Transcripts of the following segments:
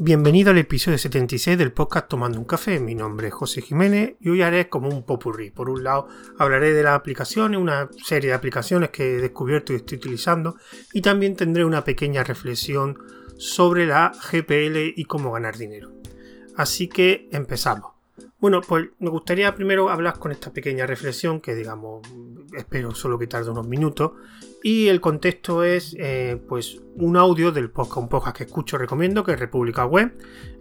Bienvenido al episodio 76 del podcast Tomando un Café. Mi nombre es José Jiménez y hoy haré como un popurrí. Por un lado, hablaré de las aplicaciones, una serie de aplicaciones que he descubierto y estoy utilizando, y también tendré una pequeña reflexión sobre la GPL y cómo ganar dinero. Así que empezamos. Bueno, pues me gustaría primero hablar con esta pequeña reflexión que digamos espero solo que tarde unos minutos y el contexto es eh, pues un audio del podcast, un podcast que escucho recomiendo que es República Web.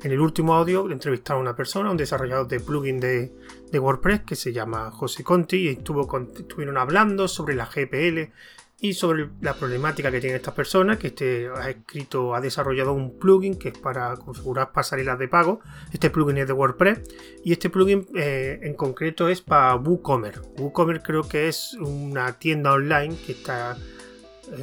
En el último audio entrevistaron a una persona, un desarrollador de plugin de, WordPress que se llama José Conti y estuvo estuvieron hablando sobre la GPL y sobre la problemática que tienen estas personas, que este ha escrito, ha desarrollado un plugin que es para configurar pasarelas de pago. Este plugin es de WordPress y este plugin eh, en concreto es para WooCommerce. WooCommerce creo que es una tienda online que está es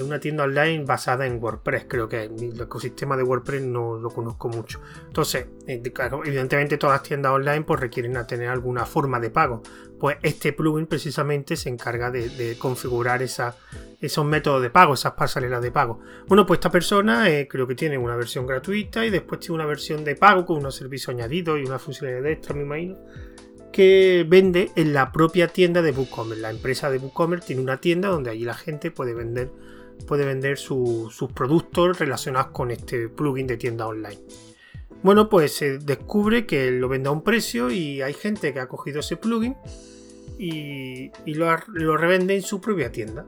una tienda online basada en WordPress, creo que el ecosistema de WordPress no lo conozco mucho. Entonces, eh, evidentemente todas las tiendas online pues requieren tener alguna forma de pago. Pues este plugin precisamente se encarga de, configurar esa, esos métodos de pago, esas pasarelas de pago. Bueno, pues esta persona eh, creo que tiene una versión gratuita y después tiene una versión de pago con unos servicios añadidos y una funcionalidad extra, me imagino que vende en la propia tienda de WooCommerce. La empresa de WooCommerce tiene una tienda donde allí la gente puede vender puede vender sus productos relacionados con este plugin de tienda online. Bueno, pues se descubre que lo vende a un precio y hay gente que ha cogido ese plugin y, lo, revende en su propia tienda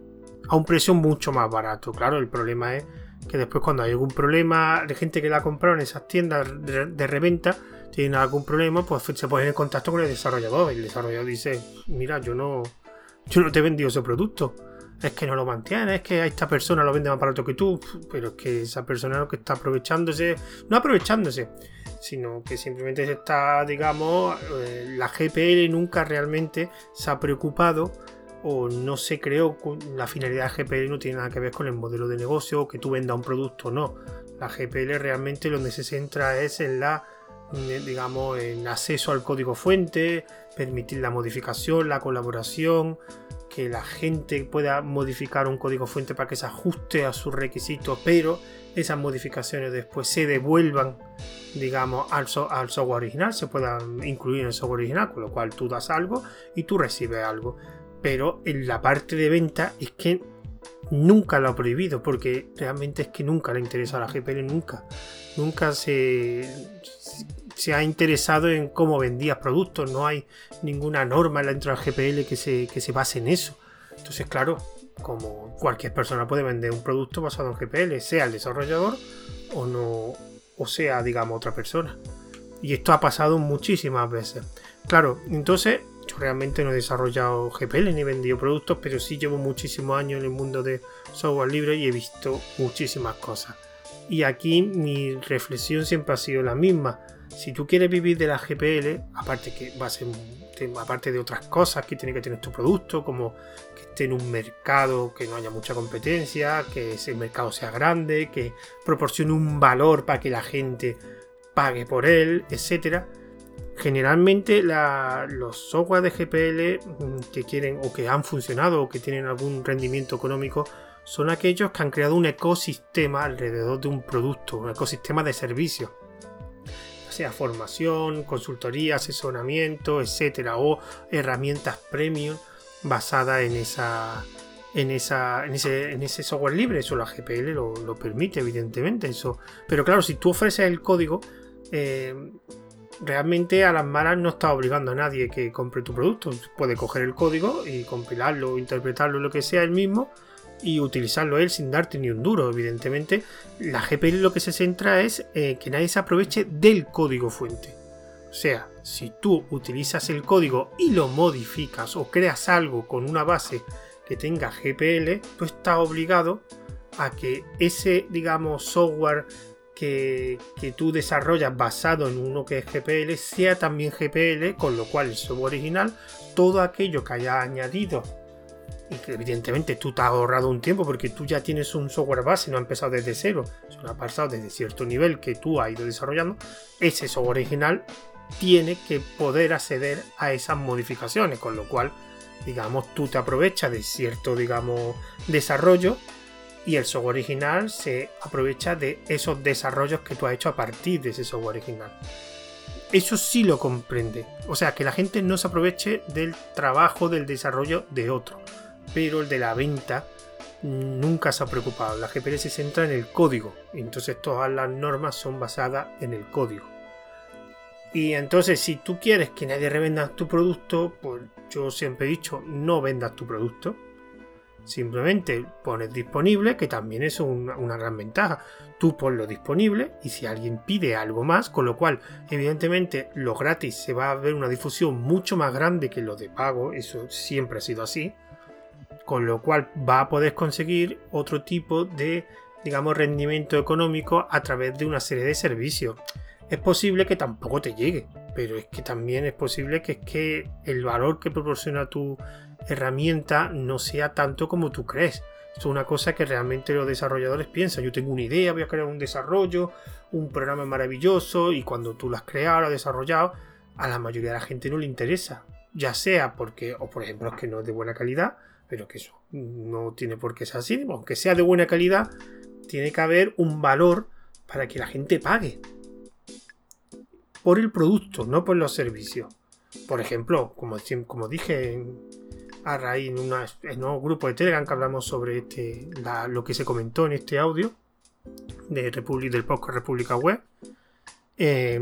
a un precio mucho más barato. Claro, el problema es que después cuando hay algún problema de gente que la ha comprado en esas tiendas de, reventa, tiene algún problema, pues se pone en contacto con el desarrollador. Y el desarrollador dice, mira, yo no, yo no te he vendido ese producto es que no lo mantiene, es que a esta persona lo vende más barato que tú, pero es que esa persona lo que está aprovechándose, no aprovechándose, sino que simplemente se está, digamos, eh, la GPL nunca realmente se ha preocupado o no se creó, la finalidad de GPL no tiene nada que ver con el modelo de negocio, que tú vendas un producto, no. La GPL realmente donde se centra es en la digamos, en acceso al código fuente, permitir la modificación, la colaboración, que la gente pueda modificar un código fuente para que se ajuste a sus requisitos, pero esas modificaciones después se devuelvan, digamos, al, al, software original, se puedan incluir en el software original, con lo cual tú das algo y tú recibes algo. Pero en la parte de venta es que nunca lo ha prohibido, porque realmente es que nunca le interesa a la GPL, nunca. Nunca se, se ha interesado en cómo vendías productos, no hay ninguna norma dentro del GPL que se, que se base en eso. Entonces, claro, como cualquier persona puede vender un producto basado en GPL, sea el desarrollador o no, o sea, digamos, otra persona. Y esto ha pasado muchísimas veces. Claro, entonces yo realmente no he desarrollado GPL ni he vendido productos, pero sí llevo muchísimos años en el mundo de software libre y he visto muchísimas cosas. Y aquí mi reflexión siempre ha sido la misma si tú quieres vivir de la GPL, aparte que va a ser aparte de otras cosas que tiene que tener tu producto, como que esté en un mercado que no haya mucha competencia, que ese mercado sea grande, que proporcione un valor para que la gente pague por él, etcétera. Generalmente los software de GPL mm, que quieren o que han funcionado o que tienen algún rendimiento económico son aquellos que han creado un ecosistema alrededor de un producto, un ecosistema de servicios sea formación, consultoría, asesoramiento, etcétera, o herramientas premium basadas en esa en, esa, en, ese, en ese software libre. Eso la GPL lo, permite, evidentemente. Eso. Pero claro, si tú ofreces el código, eh, realmente a las malas no está obligando a nadie que compre tu producto. Puede coger el código y compilarlo, interpretarlo, lo que sea él mismo y utilizarlo él sin darte ni un duro. Evidentemente, la GPL lo que se centra es eh, que nadie se aproveche del código fuente. O sea, si tú utilizas el código y lo modificas o creas algo con una base que tenga GPL, tú estás obligado a que ese, digamos, software que, que, tú desarrollas basado en uno que es GPL sea también GPL, con lo cual el software original, todo aquello que haya añadido y que evidentemente tú te has ahorrado un tiempo porque tú ya tienes un software base, no ha empezado desde cero, sino ha pasado desde cierto nivel que tú has ido desarrollando, ese software original tiene que poder acceder a esas modificaciones, con lo cual, digamos, tú te aprovechas de cierto, digamos, desarrollo y el software original se aprovecha de esos desarrollos que tú has hecho a partir de ese software original. Eso sí lo comprende. O sea, que la gente no se aproveche del trabajo del desarrollo de otro. Pero el de la venta nunca se ha preocupado. La GPL se centra en el código. Entonces todas las normas son basadas en el código. Y entonces si tú quieres que nadie revenda tu producto, pues yo siempre he dicho, no vendas tu producto. Simplemente pones disponible, que también es una, gran ventaja. Tú ponlo disponible y si alguien pide algo más, con lo cual evidentemente lo gratis se va a ver una difusión mucho más grande que lo de pago, eso siempre ha sido así. Con lo cual va a poder conseguir otro tipo de, digamos, rendimiento económico a través de una serie de servicios. Es posible que tampoco te llegue, pero es que también es posible que es que el valor que proporciona tu herramienta no sea tanto como tú crees. es una cosa que realmente los desarrolladores piensan. Yo tengo una idea, voy a crear un desarrollo, un programa maravilloso y cuando tú lo has creado, lo has desarrollado, a la mayoría de la gente no le interesa. Ya sea porque, o por ejemplo, es que no es de buena calidad, pero que eso no tiene por qué ser así. Aunque sea de buena calidad, tiene que haber un valor para que la gente pague. Por el producto, no por los servicios. Por ejemplo, como, dije a raíz en, en un grupo de Telegram que hablamos sobre este, lo que se comentó en este audio de Republic, del podcast República Web. Eh,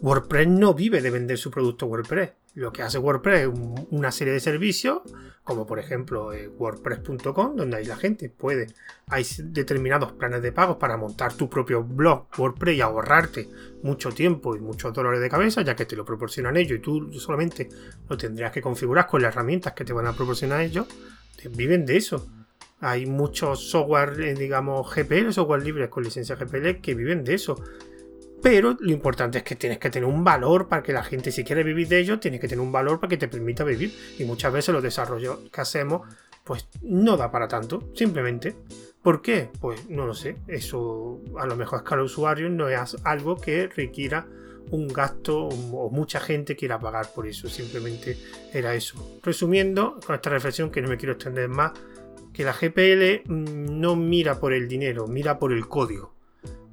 WordPress no vive de vender su producto WordPress. Lo que hace WordPress es una serie de servicios, como por ejemplo eh, WordPress.com, donde ahí la gente puede, hay determinados planes de pagos para montar tu propio blog WordPress y ahorrarte mucho tiempo y muchos dolores de cabeza, ya que te lo proporcionan ellos y tú solamente lo tendrías que configurar con las herramientas que te van a proporcionar ellos. Viven de eso. Hay muchos software, eh, digamos, GPL, software libres con licencia GPL que viven de eso. Pero lo importante es que tienes que tener un valor para que la gente, si quiere vivir de ello, tiene que tener un valor para que te permita vivir. Y muchas veces los desarrollos que hacemos, pues no da para tanto, simplemente. ¿Por qué? Pues no lo sé. Eso a lo mejor a escala usuario no es algo que requiera un gasto o mucha gente quiera pagar por eso. Simplemente era eso. Resumiendo, con esta reflexión que no me quiero extender más, que la GPL mm, no mira por el dinero, mira por el código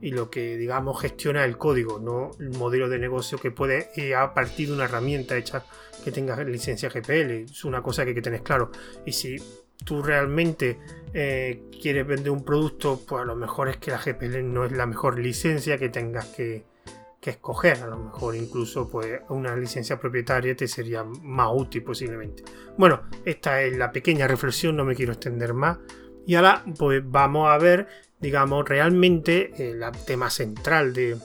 y lo que digamos gestiona el código, no el modelo de negocio que puede ir a partir de una herramienta hecha que tenga licencia GPL. Es una cosa que hay que tener claro. Y si tú realmente eh, quieres vender un producto, pues a lo mejor es que la GPL no es la mejor licencia que tengas que, que escoger. A lo mejor incluso pues una licencia propietaria te sería más útil posiblemente. Bueno, esta es la pequeña reflexión, no me quiero extender más. Y ahora pues vamos a ver digamos, realmente el tema central de,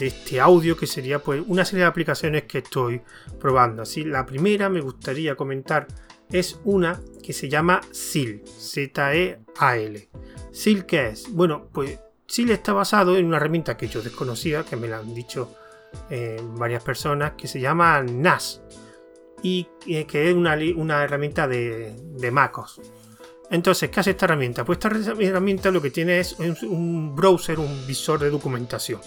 este audio, que sería pues una serie de aplicaciones que estoy probando. Así, la primera me gustaría comentar es una que se llama SEAL, Z-E-A-L. SEAL, ¿qué es? Bueno, pues SEAL está basado en una herramienta que yo desconocía, que me la han dicho eh, varias personas, que se llama NAS y eh, que es una, herramienta de, de MacOS. Entonces, ¿qué hace esta herramienta? Pues esta herramienta lo que tiene es un browser, un visor de documentación.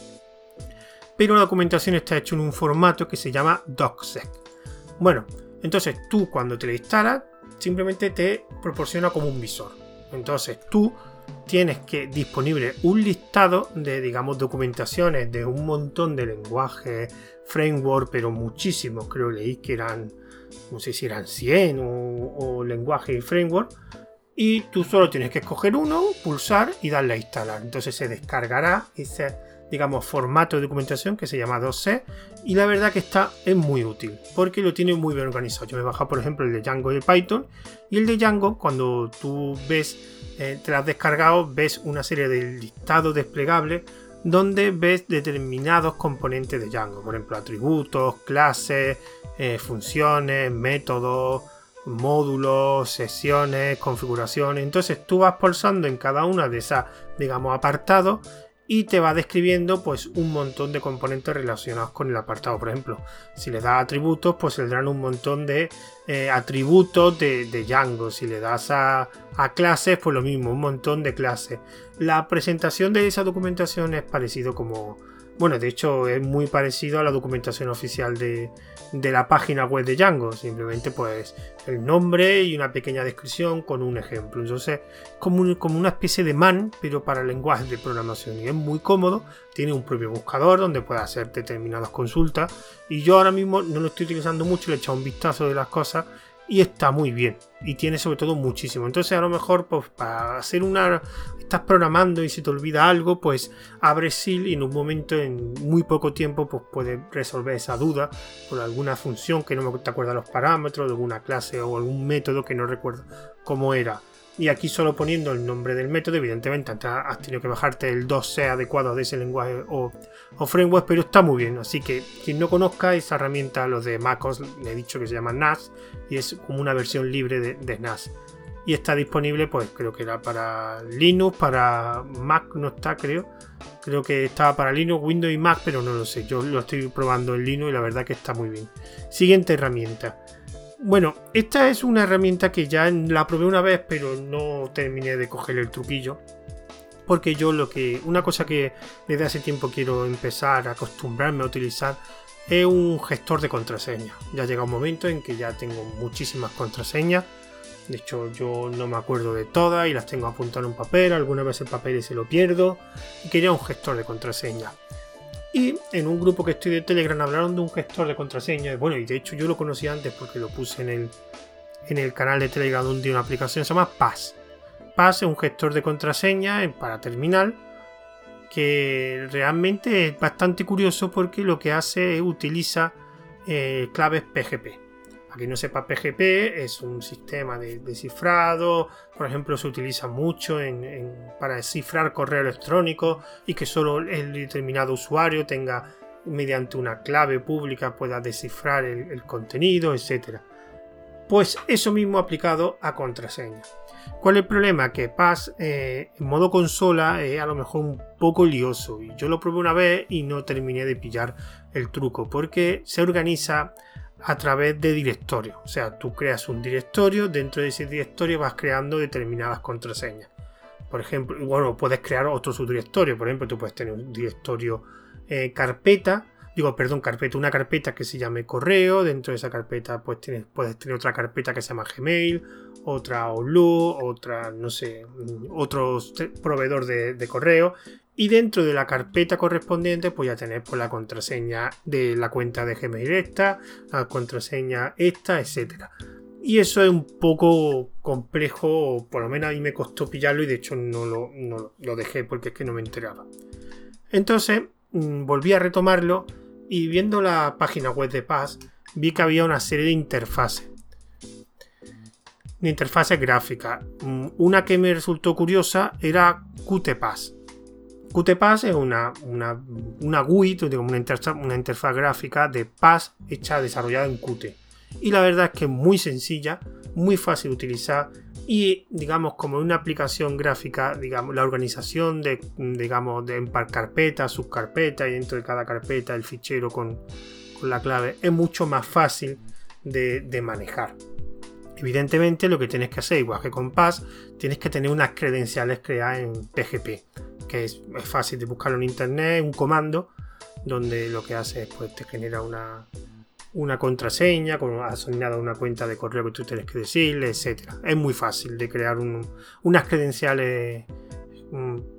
Pero la documentación está hecha en un formato que se llama DocSec. Bueno, entonces tú cuando te la instalas, simplemente te proporciona como un visor. Entonces tú tienes que disponible un listado de, digamos, documentaciones de un montón de lenguajes, framework, pero muchísimos, creo leí que eran, no sé si eran 100 o, o lenguaje y framework y tú solo tienes que escoger uno, pulsar y darle a instalar. Entonces se descargará ese, digamos, formato de documentación que se llama 2C y la verdad que está es muy útil porque lo tiene muy bien organizado. Yo me he bajado, por ejemplo, el de Django de Python y el de Django, cuando tú ves, eh, te lo has descargado, ves una serie de listados desplegables donde ves determinados componentes de Django, por ejemplo, atributos, clases, eh, funciones, métodos módulos, sesiones, configuraciones. Entonces tú vas pulsando en cada una de esas, digamos, apartados y te va describiendo pues un montón de componentes relacionados con el apartado. Por ejemplo, si le das atributos, pues saldrán un montón de eh, atributos de, Django. Si le das a, a, clases, pues lo mismo, un montón de clases. La presentación de esa documentación es parecido como Bueno, de hecho es muy parecido a la documentación oficial de, de la página web de Django. Simplemente pues el nombre y una pequeña descripción con un ejemplo. Entonces como, como una especie de man, pero para lenguaje de programación. Y es muy cómodo. Tiene un propio buscador donde puede hacer determinadas consultas. Y yo ahora mismo no lo estoy utilizando mucho. Le he echado un vistazo de las cosas y está muy bien y tiene sobre todo muchísimo. Entonces a lo mejor pues para hacer una estás programando y se te olvida algo pues abre SIL y en un momento en muy poco tiempo pues puedes resolver esa duda por alguna función que no me te acuerdas los parámetros de alguna clase o algún método que no recuerdo cómo era y aquí solo poniendo el nombre del método, evidentemente has tenido que bajarte el 2C adecuado de ese lenguaje o, framework, pero está muy bien. Así que quien no conozca esa herramienta, los de MacOS, le he dicho que se llama NAS y es como una versión libre de, de NAS. Y está disponible, pues creo que era para Linux, para Mac no está, creo. Creo que estaba para Linux, Windows y Mac, pero no lo sé. Yo lo estoy probando en Linux y la verdad que está muy bien. Siguiente herramienta. Bueno, esta es una herramienta que ya la probé una vez, pero no terminé de coger el truquillo. Porque yo lo que. Una cosa que desde hace tiempo quiero empezar a acostumbrarme a utilizar es un gestor de contraseñas. Ya llega un momento en que ya tengo muchísimas contraseñas. De hecho, yo no me acuerdo de todas y las tengo apuntadas en un papel. Alguna vez el papel se lo pierdo. Quería un gestor de contraseñas. Y en un grupo que estoy de Telegram hablaron de un gestor de contraseñas. Bueno, y de hecho yo lo conocí antes porque lo puse en el, en el canal de Telegram donde una aplicación se llama Pass. Pass es un gestor de contraseñas para terminal que realmente es bastante curioso porque lo que hace es utiliza eh, claves PGP. Para quien no sepa, PGP es un sistema de descifrado, por ejemplo, se utiliza mucho para descifrar correo electrónico y que solo el determinado usuario tenga, mediante una clave pública, pueda descifrar el, contenido, etc. Pues eso mismo aplicado a contraseña. ¿Cuál es el problema? Que Pass eh, en modo consola es a lo mejor un poco lioso. Y yo lo probé una vez y no terminé de pillar el truco. Porque se organiza a través de directorios. O sea, tú creas un directorio, dentro de ese directorio vas creando determinadas contraseñas. Por ejemplo, bueno, puedes crear otro subdirectorio. Por ejemplo, tú puedes tener un directorio eh, carpeta, digo, perdón, carpeta, una carpeta que se llame correo. Dentro de esa carpeta, pues tienes, puedes tener otra carpeta que se llama Gmail, otra Outlook, otra, no sé, otro proveedor de correo y dentro de la carpeta correspondiente pues ya tenéis pues, la contraseña de la cuenta de Gmail esta, la contraseña esta, etcétera. Y eso es un poco complejo, por lo menos a mí me costó pillarlo y de hecho no lo, lo dejé porque es que no me enteraba. Entonces mm, volví a retomarlo y viendo la página web de Paz vi que había una serie de interfaces. De interfaces gráficas. Mm, una que me resultó curiosa era QtPass Qtpass es una, una, una GUI, una interfaz, una interfaz gráfica de Pass hecha, desarrollada en Qt. Y la verdad es que es muy sencilla, muy fácil de utilizar y digamos como una aplicación gráfica, digamos, la organización de, digamos, de carpetas, subcarpetas y dentro de cada carpeta el fichero con, la clave es mucho más fácil de, de manejar. Evidentemente lo que tienes que hacer, igual que con Pass, tienes que tener unas credenciales creadas en PGP es, fácil de buscarlo en internet, un comando donde lo que hace es pues te genera una, una contraseña con asignada una cuenta de correo que tú tienes que decirle, etcétera. Es muy fácil de crear unas credenciales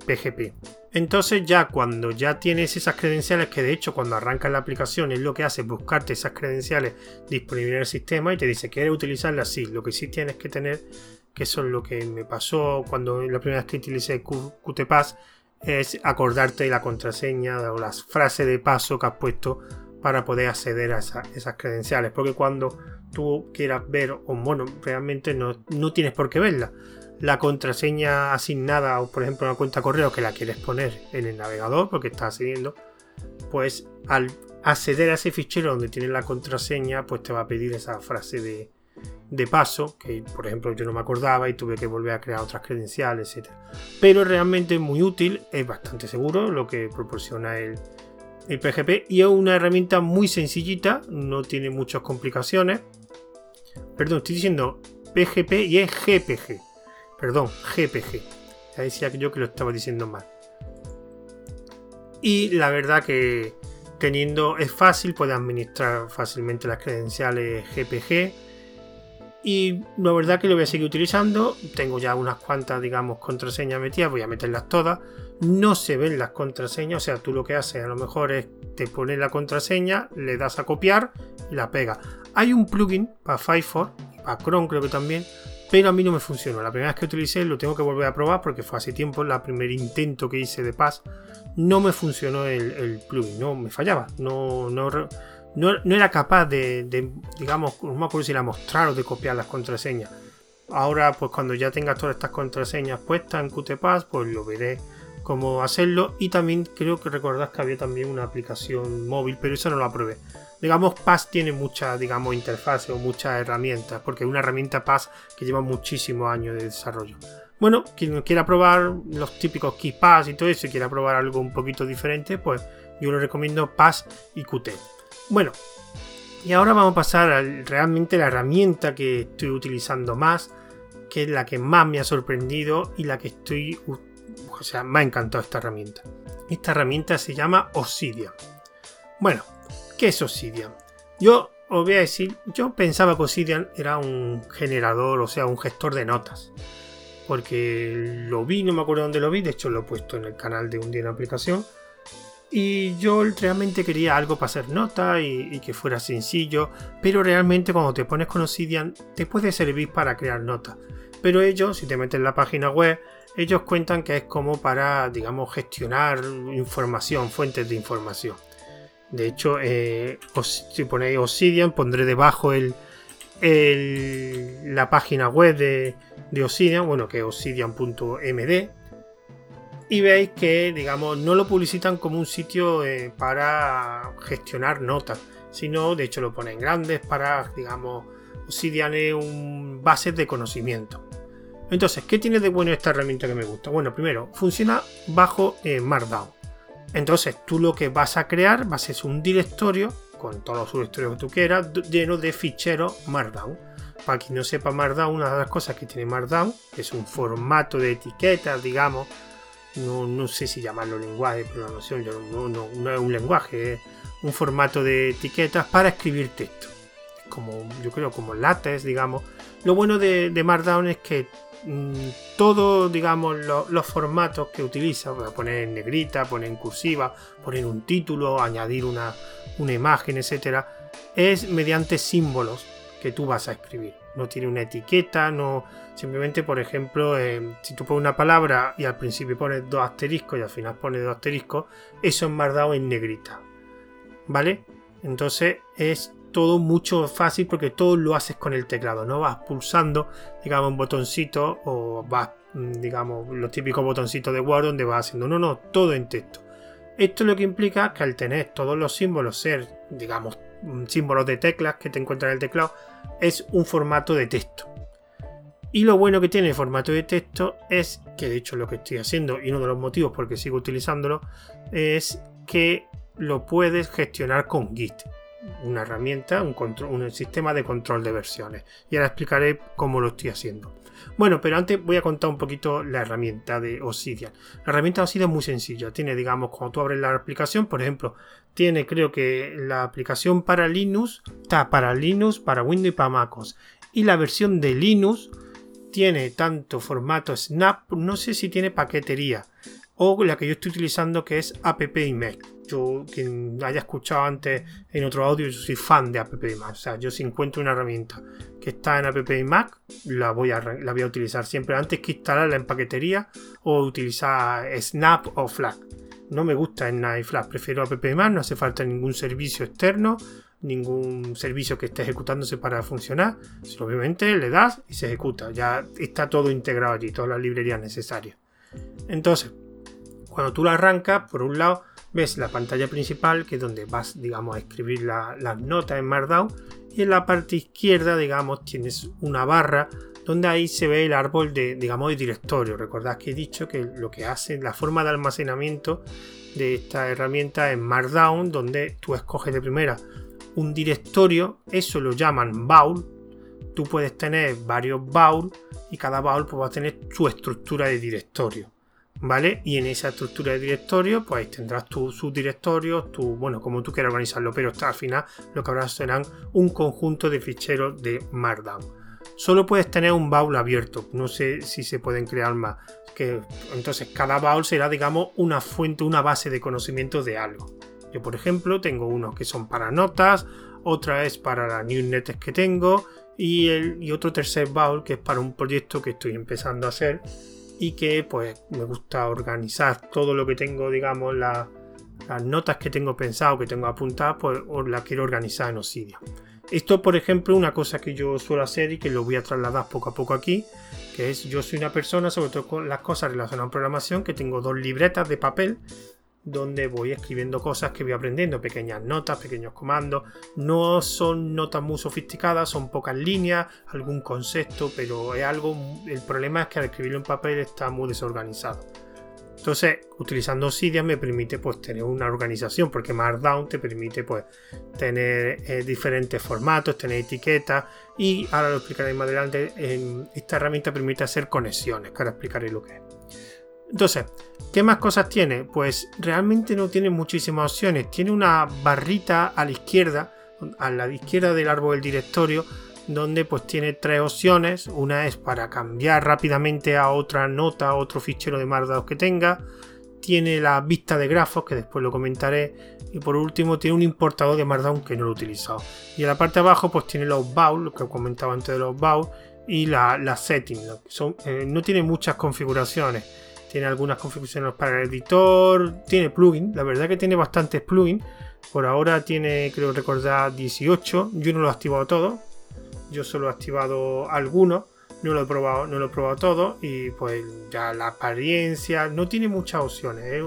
PGP. Entonces ya cuando ya tienes esas credenciales, que de hecho cuando arrancas la aplicación es lo que hace buscarte esas credenciales disponibles en el sistema y te dice quieres utilizarlas así. Lo que sí tienes que tener, que eso es lo que me pasó cuando la primera vez que utilicé QTPass, es acordarte la contraseña o las frases de paso que has puesto para poder acceder a esas credenciales. Porque cuando tú quieras ver, o bueno, realmente no, no tienes por qué verla. La contraseña asignada, o por ejemplo una cuenta correo que la quieres poner en el navegador porque estás siguiendo, pues al acceder a ese fichero donde tienes la contraseña, pues te va a pedir esa frase de, de paso, que por ejemplo yo no me acordaba y tuve que volver a crear otras credenciales, etc. Pero realmente es muy útil, es bastante seguro lo que proporciona el, el PGP y es una herramienta muy sencillita, no tiene muchas complicaciones. Perdón, estoy diciendo PGP y es GPG. Perdón, GPG. Ya decía yo que lo estaba diciendo mal. Y la verdad que teniendo es fácil, puede administrar fácilmente las credenciales GPG. Y la verdad que lo voy a seguir utilizando. Tengo ya unas cuantas, digamos, contraseñas metidas. Voy a meterlas todas. No se ven las contraseñas. O sea, tú lo que haces a lo mejor es te pones la contraseña, le das a copiar y la pega. Hay un plugin para Firefox, para Chrome creo que también, pero a mí no me funcionó. La primera vez que utilicé lo tengo que volver a probar porque fue hace tiempo, el primer intento que hice de Paz, no me funcionó el, plugin, no me fallaba, no, no, no, era capaz de, digamos, no me acuerdo si era mostrar o de copiar las contraseñas. Ahora, pues cuando ya tenga todas estas contraseñas puestas en QTPass, pues lo veré cómo hacerlo. Y también creo que recordás que había también una aplicación móvil, pero eso no lo probé digamos, Pass tiene muchas, digamos, interfaces o muchas herramientas, porque es una herramienta Pass que lleva muchísimos años de desarrollo. Bueno, quien quiera probar los típicos KeyPass y todo eso y quiera probar algo un poquito diferente, pues yo le recomiendo Pass y Qt. Bueno, y ahora vamos a pasar a realmente la herramienta que estoy utilizando más, que es la que más me ha sorprendido y la que estoy, o sea, me ha encantado esta herramienta. Esta herramienta se llama Obsidian. Bueno, ¿Qué es Obsidian? Yo os voy a decir, yo pensaba que Obsidian era un generador, o sea, un gestor de notas. Porque lo vi, no me acuerdo dónde lo vi, de hecho lo he puesto en el canal de un día en aplicación. Y yo realmente quería algo para hacer notas y, que fuera sencillo, pero realmente cuando te pones con Obsidian te puede servir para crear notas. Pero ellos, si te metes en la página web, ellos cuentan que es como para, digamos, gestionar información, fuentes de información. De hecho, eh, si ponéis Obsidian, pondré debajo el, la página web de, Obsidian, bueno, que es obsidian.md. Y veis que, digamos, no lo publicitan como un sitio eh, para gestionar notas, sino, de hecho, lo ponen grandes para, digamos, Obsidian es un base de conocimiento. Entonces, ¿qué tiene de bueno esta herramienta que me gusta? Bueno, primero, funciona bajo eh, Markdown. Entonces tú lo que vas a crear va a ser un directorio con todos los directorios que tú quieras lleno de ficheros Markdown. Para quien no sepa Markdown, una de las cosas que tiene Markdown es un formato de etiquetas, digamos. No, sé si llamarlo lenguaje de programación, no, no, es un lenguaje, es un formato de etiquetas para escribir texto. Como yo creo como látex, digamos. Lo bueno de, de Markdown es que Mm, todos, digamos, los formatos que utiliza, poner en negrita, poner en cursiva, poner un título, añadir una, imagen, etcétera, es mediante símbolos que tú vas a escribir. No tiene una etiqueta, no. Simplemente, por ejemplo, eh, si tú pones una palabra y al principio pones dos asteriscos y al final pones dos asteriscos, eso es marcado en negrita. ¿Vale? Entonces es todo mucho fácil porque todo lo haces con el teclado, no vas pulsando, digamos, un botoncito o vas, mm, digamos, los típicos botoncitos de Word donde vas haciendo, no, no, todo en texto. Esto lo que implica que al tener todos los símbolos ser, digamos, símbolos de teclas que te encuentras en el teclado, es un formato de texto. Y lo bueno que tiene el formato de texto es que, de hecho, lo que estoy haciendo y uno de los motivos por que sigo utilizándolo es que lo puedes gestionar con Git una herramienta, un, un sistema de control de versiones. Y ahora explicaré cómo lo estoy haciendo. Bueno, pero antes voy a contar un poquito la herramienta de Obsidian. La herramienta de Obsidian es muy sencilla. Tiene, digamos, cuando tú abres la aplicación, por ejemplo, tiene creo que la aplicación para Linux, está para Linux, para Windows y para MacOS. Y la versión de Linux tiene tanto formato Snap, no sé si tiene paquetería, o la que yo estoy utilizando que es app yo, quien haya escuchado antes en otro audio, yo soy fan de App Mac. O sea, yo si encuentro una herramienta que está en App Mac, la voy, a, la voy a utilizar siempre antes que instalarla en paquetería o utilizar Snap o Flag. No me gusta Snap y Flag, prefiero App Mac, no hace falta ningún servicio externo, ningún servicio que esté ejecutándose para funcionar. Simplemente le das y se ejecuta. Ya está todo integrado allí, todas las librerías necesarias. Entonces, cuando tú la arrancas, por un lado, ves la pantalla principal, que es donde vas, digamos, a escribir las notas en Markdown. Y en la parte izquierda, digamos, tienes una barra donde ahí se ve el árbol de, digamos, de directorio. Recordad que he dicho que lo que hace, la forma de almacenamiento de esta herramienta es Markdown, donde tú escoges de primera un directorio, eso lo llaman baul. Tú puedes tener varios baul y cada baul pues, va a tener su estructura de directorio. Y en esa estructura de directorio, pues tendrás tus subdirectorios, tu, bueno, como tú quieras organizarlo, pero al final lo que habrá serán un conjunto de ficheros de Markdown. Solo puedes tener un baúl abierto, no sé si se pueden crear más. Que, entonces, cada baúl será, digamos, una fuente, una base de conocimiento de algo. Yo, por ejemplo, tengo unos que son para notas, otra es para las newsletters que tengo y, el, y otro tercer baúl que es para un proyecto que estoy empezando a hacer y que pues me gusta organizar todo lo que tengo, digamos, las notas que tengo pensado, que tengo apuntadas, pues las quiero organizar en Obsidian. Esto, por ejemplo, una cosa que yo suelo hacer y que lo voy a trasladar poco a poco aquí, que es yo soy una persona, sobre todo con las cosas relacionadas con programación, que tengo dos libretas de papel donde voy escribiendo cosas que voy aprendiendo, pequeñas notas, pequeños comandos. No son notas muy sofisticadas, son pocas líneas, algún concepto, pero es algo. El problema es que al escribirlo en papel está muy desorganizado. Entonces, utilizando Obsidian me permite pues tener una organización, porque Markdown te permite pues tener eh, diferentes formatos, tener etiquetas y ahora lo explicaré más adelante. esta herramienta permite hacer conexiones, que ahora explicaré lo que es. Entonces, ¿qué más cosas tiene? Pues realmente no tiene muchísimas opciones. Tiene una barrita a la izquierda, a la izquierda del árbol del directorio, donde pues tiene tres opciones. Una es para cambiar rápidamente a otra nota, otro fichero de Markdown que tenga. Tiene la vista de grafos, que después lo comentaré. Y por último tiene un importador de Markdown que no lo he utilizado. Y en la parte de abajo pues tiene los baúl, lo que comentaba antes de los baúl. Y la, la. Eh, no tiene muchas configuraciones tiene algunas configuraciones para el editor, tiene plugin, la verdad que tiene bastantes plugins. Por ahora tiene, creo recordar, 18. Yo no lo he activado todo. Yo solo he activado algunos. No lo he probado, no lo he probado todo. Y pues ya la apariencia. No tiene muchas opciones. Es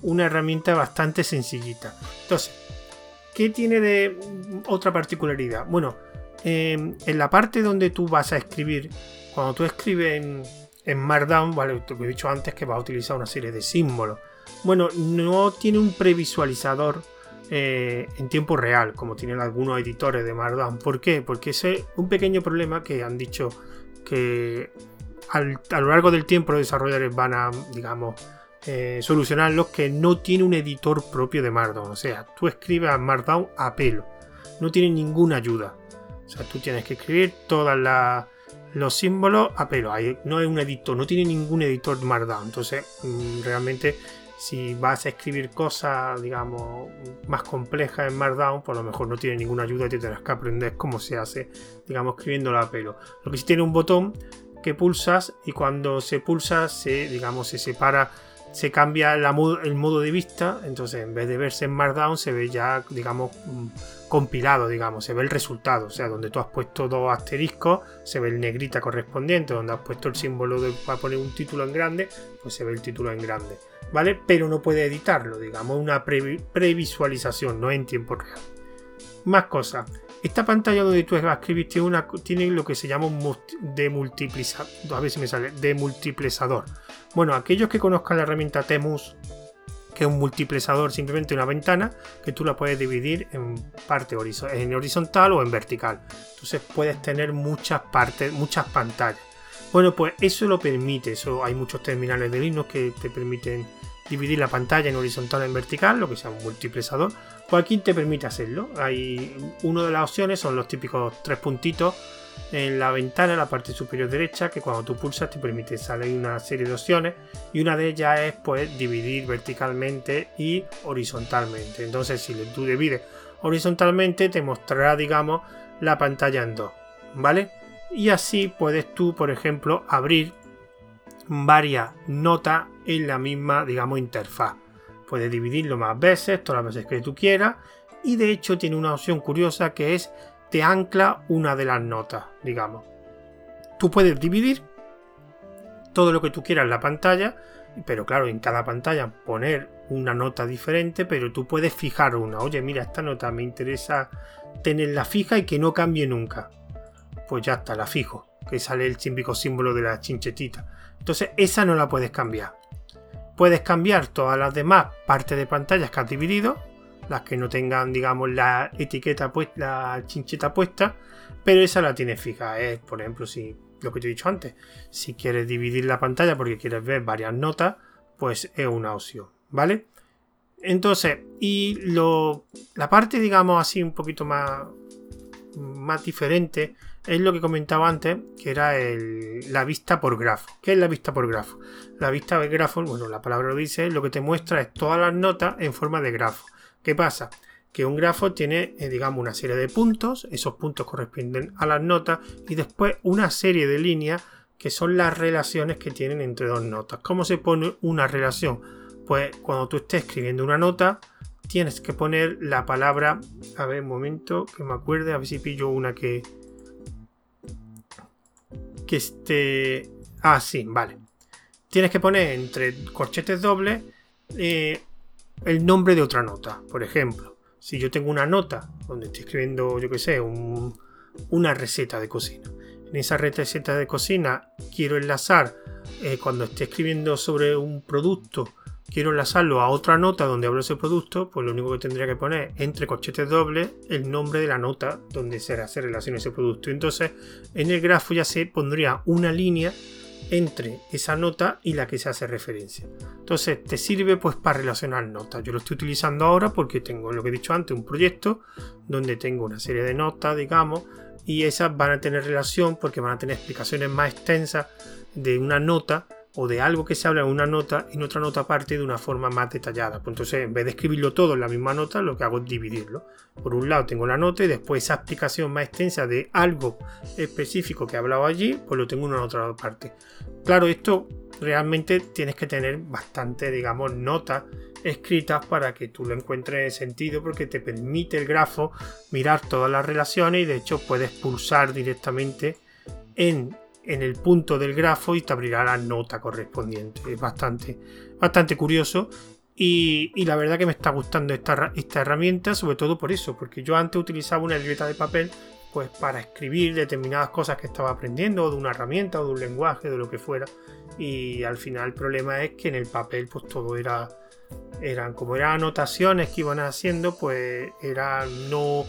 una herramienta bastante sencillita. Entonces, ¿qué tiene de otra particularidad? Bueno, em, en la parte donde tú vas a escribir, cuando tú escribes en en Markdown, vale, lo que he dicho antes que va a utilizar una serie de símbolos. Bueno, no tiene un previsualizador eh, en tiempo real, como tienen algunos editores de Markdown. ¿Por qué? Porque ese es un pequeño problema que han dicho que a lo largo del tiempo los desarrolladores van a, digamos, eh, que no tiene un editor propio de Markdown. O sea, tú escribes a Markdown a pelo. No tiene ninguna ayuda. O sea, tú tienes que escribir todas las los símbolos a pelo. no es un editor, no tiene ningún editor Markdown. Entonces, mm, realmente, si vas a escribir cosas, digamos, más complejas en Markdown, a lo mejor no tiene ninguna ayuda y te tendrás que aprender cómo se hace, digamos, escribiéndolo a pelo. Lo que sí tiene un botón que pulsas y cuando se pulsa, se, digamos, se separa se cambia el modo de vista, entonces en vez de verse en Markdown se ve ya, digamos, mm, compilado, digamos, se ve el resultado, o sea, donde tú has puesto dos asteriscos, se ve el negrita correspondiente, donde has puesto el símbolo de, para poner un título en grande, pues se ve el título en grande, ¿vale? Pero no puede editarlo, digamos, una previsualización, no en tiempo real. Más cosas. Esta pantalla donde tú escribir tiene, una, tiene lo que se llama un demultiplizador. A ver si me sale. Demultiplizador. Bueno, aquellos que conozcan la herramienta Temus, que es un multiplexador, simplemente una ventana, que tú la puedes dividir en parte en horizontal o en vertical. Entonces puedes tener muchas partes, muchas pantallas. Bueno, pues eso lo permite. Eso hay muchos terminales de Linux que te permiten dividir la pantalla en horizontal o en vertical, lo que sea un multiplexador. Pues te permite hacerlo. Hay una de las opciones son los típicos tres puntitos en la ventana, en la parte superior derecha, que cuando tú pulsas te permite salir una serie de opciones y una de ellas es pues dividir verticalmente y horizontalmente. Entonces si tú divides horizontalmente te mostrará digamos la pantalla en dos, ¿vale? Y así puedes tú, por ejemplo, abrir varias notas en la misma, digamos, interfaz. Puedes dividirlo más veces, todas las veces que tú quieras. Y de hecho tiene una opción curiosa que es te ancla una de las notas, digamos. Tú puedes dividir todo lo que tú quieras en la pantalla, pero claro, en cada pantalla poner una nota diferente, pero tú puedes fijar una. Oye, mira, esta nota me interesa tenerla fija y que no cambie nunca. Pues ya está, la fijo, que sale el típico símbolo de la chinchetita. Entonces, esa no la puedes cambiar. Puedes cambiar todas las demás partes de pantallas que has dividido, las que no tengan, digamos, la etiqueta puesta, la chincheta puesta, pero esa la tienes fija. Es, por ejemplo, si lo que te he dicho antes, si quieres dividir la pantalla porque quieres ver varias notas, pues es una opción, ¿vale? Entonces, y lo, la parte, digamos así, un poquito más, más diferente es lo que comentaba antes, que era la vista por grafo. ¿Qué es la vista por grafo? La vista por grafo, bueno, la palabra lo dice, lo que te muestra es todas las notas en forma de grafo. ¿Qué pasa? Que un grafo tiene, eh, digamos, una serie de puntos, esos puntos corresponden a las notas, y después una serie de líneas que son las relaciones que tienen entre dos notas. ¿Cómo se pone una relación? pues cuando tú estés escribiendo una nota, tienes que poner la palabra. A ver, un momento, que me acuerde, a ver si pillo una que. Que esté. Ah, sí, vale. Tienes que poner entre corchetes dobles eh, el nombre de otra nota. Por ejemplo, si yo tengo una nota donde estoy escribiendo, yo qué sé, una receta de cocina. En esa receta de cocina quiero enlazar eh, cuando esté escribiendo sobre un producto quiero enlazarlo a otra nota donde hablo ese producto, pues lo único que tendría que poner entre corchetes dobles el nombre de la nota donde se hace relación ese producto. Entonces, en el grafo ya se pondría una línea entre esa nota y la que se hace referencia. Entonces, te sirve pues para relacionar notas. Yo lo estoy utilizando ahora porque tengo lo que he dicho antes, un proyecto donde tengo una serie de notas, digamos, y esas van a tener relación porque van a tener explicaciones más extensas de una nota o de algo que se habla en una nota y en otra nota aparte de una forma más detallada. Pues entonces, en vez de escribirlo todo en la misma nota, lo que hago es dividirlo. Por un lado tengo la nota y después esa explicación más extensa de algo específico que he hablado allí, pues lo tengo en otra parte. Claro, esto realmente tienes que tener bastante, digamos, notas escritas para que tú lo encuentres sentido porque te permite el grafo mirar todas las relaciones y de hecho puedes pulsar directamente en en el punto del grafo y te abrirá la nota correspondiente. Es bastante, bastante curioso y, la verdad que me está gustando esta, esta herramienta, sobre todo por eso, porque yo antes utilizaba una libreta de papel pues para escribir determinadas cosas que estaba aprendiendo, o de una herramienta, o de un lenguaje, de lo que fuera. Y al final el problema es que en el papel pues todo era, eran como eran anotaciones que iban haciendo, pues era no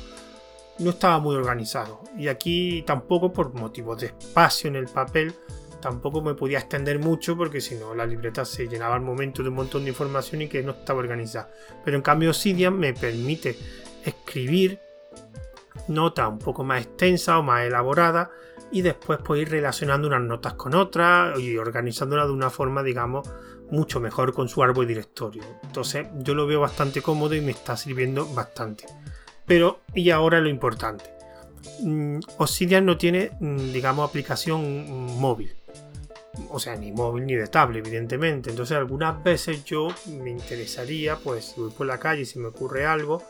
no estaba muy organizado. Y aquí tampoco por motivos de espacio en el papel, tampoco me podía extender mucho porque si no la libreta se llenaba al momento de un montón de información y que no estaba organizada. Pero en cambio Obsidian me permite escribir notas un poco más extensas o más elaboradas y después puedo ir relacionando unas notas con otras y organizándolas de una forma, digamos, mucho mejor con su árbol directorio. Entonces yo lo veo bastante cómodo y me está sirviendo bastante. Pero, y ahora lo importante. Mm, Obsidian no tiene, mm, digamos, aplicación móvil. O sea, ni móvil ni de tablet, evidentemente. Entonces, algunas veces yo me interesaría, pues, si voy por la calle y se me ocurre algo,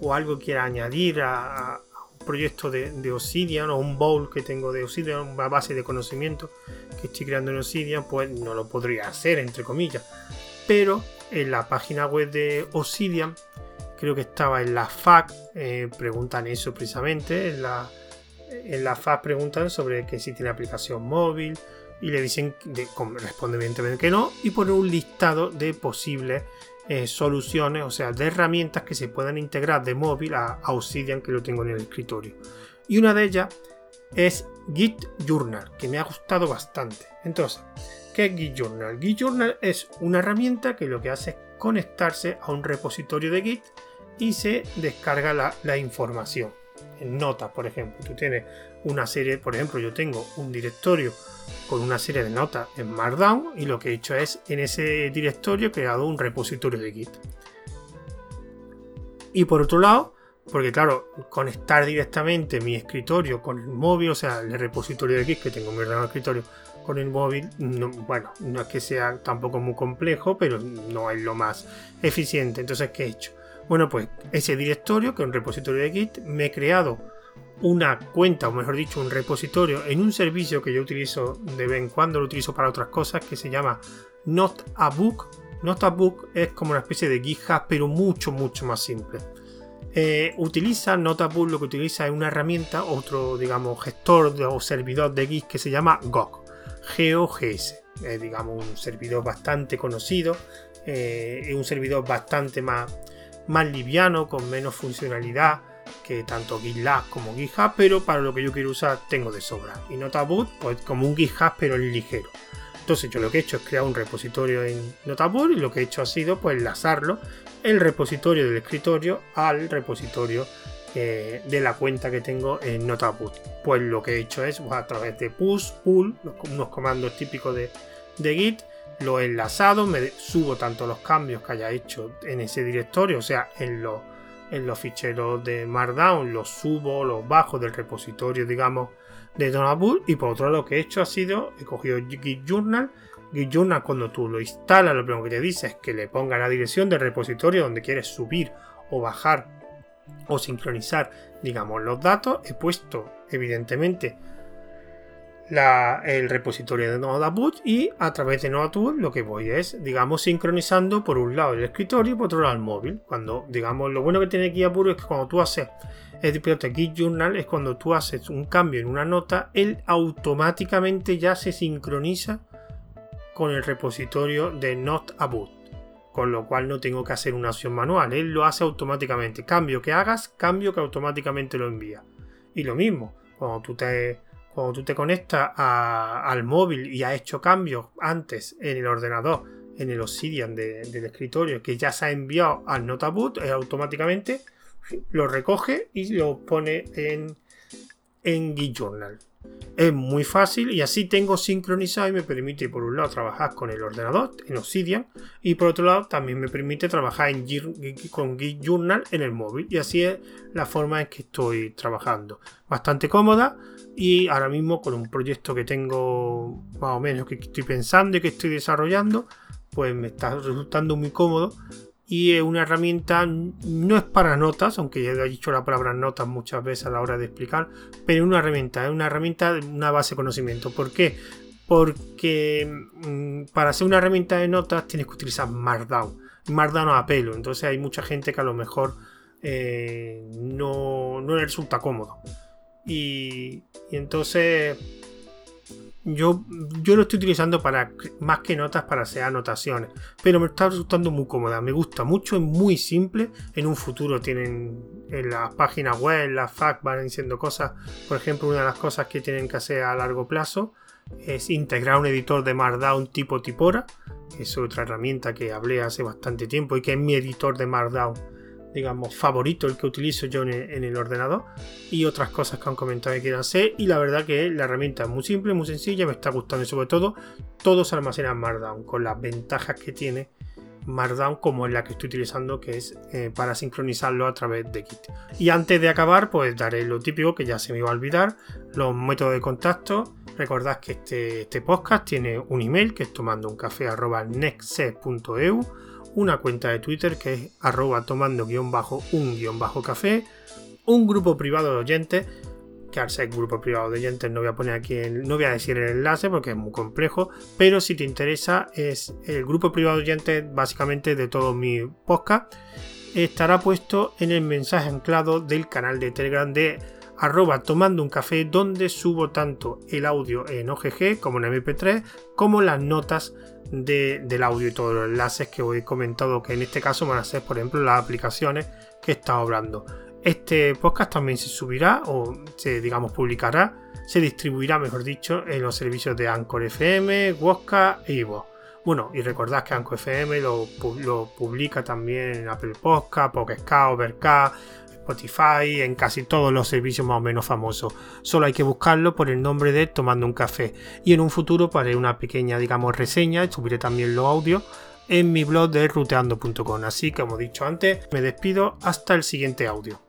o algo quiera añadir a, un proyecto de, de, Obsidian, o un bowl que tengo de Obsidian, una base de conocimiento que estoy creando en Obsidian, pues no lo podría hacer, entre comillas. Pero en la página web de Obsidian creo que estaba en la FAC, eh, preguntan eso precisamente, en la, en la FAC preguntan sobre que si tiene aplicación móvil y le dicen, responde evidentemente que no, y pone un listado de posibles eh, soluciones, o sea, de herramientas que se puedan integrar de móvil a Obsidian que lo tengo en el escritorio. Y una de ellas es Git Journal, que me ha gustado bastante. Entonces, ¿qué es Git Journal? Git Journal es una herramienta que lo que hace es conectarse a un repositorio de Git y se descarga la, información. En notas, por ejemplo, tú tienes una serie, por ejemplo, yo tengo un directorio con una serie de notas en Markdown y lo que he hecho es en ese directorio he creado un repositorio de Git. Y por otro lado, porque claro, conectar directamente mi escritorio con el móvil, o sea, el repositorio de Git que tengo en mi escritorio con el móvil, bueno, no es que sea tampoco muy complejo, pero no es lo más eficiente. Entonces, ¿qué he hecho? Bueno, pues ese directorio, que es un repositorio de Git, me he creado una cuenta, o mejor dicho, un repositorio en un servicio que yo utilizo de vez en cuando, lo utilizo para otras cosas, que se llama Not a es como una especie de GitHub, pero mucho, mucho más simple. Eh, utiliza Notabook, lo que utiliza es una herramienta, otro, digamos, gestor o servidor de Git que se llama GOG, GOGS. Es, digamos, un servidor bastante conocido, eh, es un servidor bastante más más liviano, con menos funcionalidad que tanto GitLab como GitHub, pero para lo que yo quiero usar tengo de sobra. Y Notaboot, pues como un GitHub, pero ligero. Entonces yo lo que he hecho es crear un repositorio en Notebook y lo que he hecho ha sido pues enlazarlo el repositorio del escritorio al repositorio eh, de la cuenta que tengo en Notebook. Pues lo que he hecho es pues, a través de push, pull, unos comandos típicos de, de Git, lo he enlazado, me subo tanto los cambios que haya hecho en ese directorio, o sea, en los, en los ficheros de Markdown, los subo, los bajo del repositorio, digamos, de Donabul. Y por otro lado, lo que he hecho ha sido, he cogido Git Journal. Git Journal, cuando tú lo instalas, lo primero que te dice es que le ponga la dirección del repositorio donde quieres subir o bajar o sincronizar, digamos, los datos. He puesto, evidentemente, el repositorio de Node.boot y a través de Node.boot lo que voy es, digamos, sincronizando por un lado el escritorio y por otro lado el móvil. Cuando, digamos, lo bueno que tiene aquí Apuro es que cuando tú haces el piloto Git Journal es cuando tú haces un cambio en una nota, él automáticamente ya se sincroniza con el repositorio de Node.boot. Con lo cual no tengo que hacer una acción manual, él lo hace automáticamente. Cambio que hagas, cambio que automáticamente lo envía. Y lo mismo, cuando tú te cuando tú te conectas al móvil y has hecho cambios antes en el ordenador, en el Obsidian del escritorio, que ya se ha enviado al Notaboot, automáticamente lo recoge y lo pone en, en Git Journal. Es muy fácil y así tengo sincronizado y me permite por un lado trabajar con el ordenador en Obsidian y por otro lado también me permite trabajar en con Git Journal en el móvil y así es la forma en que estoy trabajando. Bastante cómoda y ahora mismo con un proyecto que tengo más o menos que estoy pensando y que estoy desarrollando, pues me está resultando muy cómodo y es una herramienta, no es para notas, aunque ya he dicho la palabra notas muchas veces a la hora de explicar, pero es una herramienta, es una herramienta, una base de conocimiento. ¿Por qué? Porque mm, para hacer una herramienta de notas tienes que utilizar Markdown. Markdown a pelo, entonces hay mucha gente que a lo mejor eh, no, no le resulta cómodo. Y, entonces yo, yo lo estoy utilizando para más que notas para hacer anotaciones. Pero me está resultando muy cómoda. Me gusta mucho, es muy simple. En un futuro tienen en las páginas web, en las FAQ van diciendo cosas. Por ejemplo, una de las cosas que tienen que hacer a largo plazo es integrar un editor de Markdown tipo Tipora. Es otra herramienta que hablé hace bastante tiempo y que es mi editor de Markdown digamos, favorito, el que utilizo yo en el, ordenador, y otras cosas que han comentado que quieran hacer. Y la verdad que la herramienta es muy simple, muy sencilla, me está gustando y sobre todo todos almacenan Markdown con las ventajas que tiene Markdown como es la que estoy utilizando que es eh, para sincronizarlo a través de Git. Y antes de acabar pues daré lo típico que ya se me iba a olvidar, los métodos de contacto. Recordad que este, este podcast tiene un email que es tomando un café una cuenta de Twitter que es arroba tomando guion bajo un grupo privado de oyentes, que al ser grupo privado de oyentes no voy a poner aquí, no voy a decir el enlace porque es muy complejo, pero si te interesa es el grupo privado de oyentes básicamente de todos mis podcasts, estará puesto en el mensaje anclado del canal de Telegram de arroba tomando un café donde subo tanto el audio en OGG como en MP3 como las notas del audio y todos los enlaces que hoy he comentado que en este caso van a ser por ejemplo las aplicaciones que he estado hablando. Este podcast también se subirá o se digamos publicará, se distribuirá mejor dicho en los servicios de Anchor FM, Wosca e Ivo. Bueno, y recordad que Anchor FM lo, publica también en Apple Podcast, Pocket Overcast, Spotify, en casi todos los servicios más o menos famosos. Solo hay que buscarlo por el nombre de Tomando un Café. Y en un futuro haré una pequeña, digamos, reseña y subiré también los audios en mi blog de ruteando.com. Así que, como he dicho antes, me despido hasta el siguiente audio.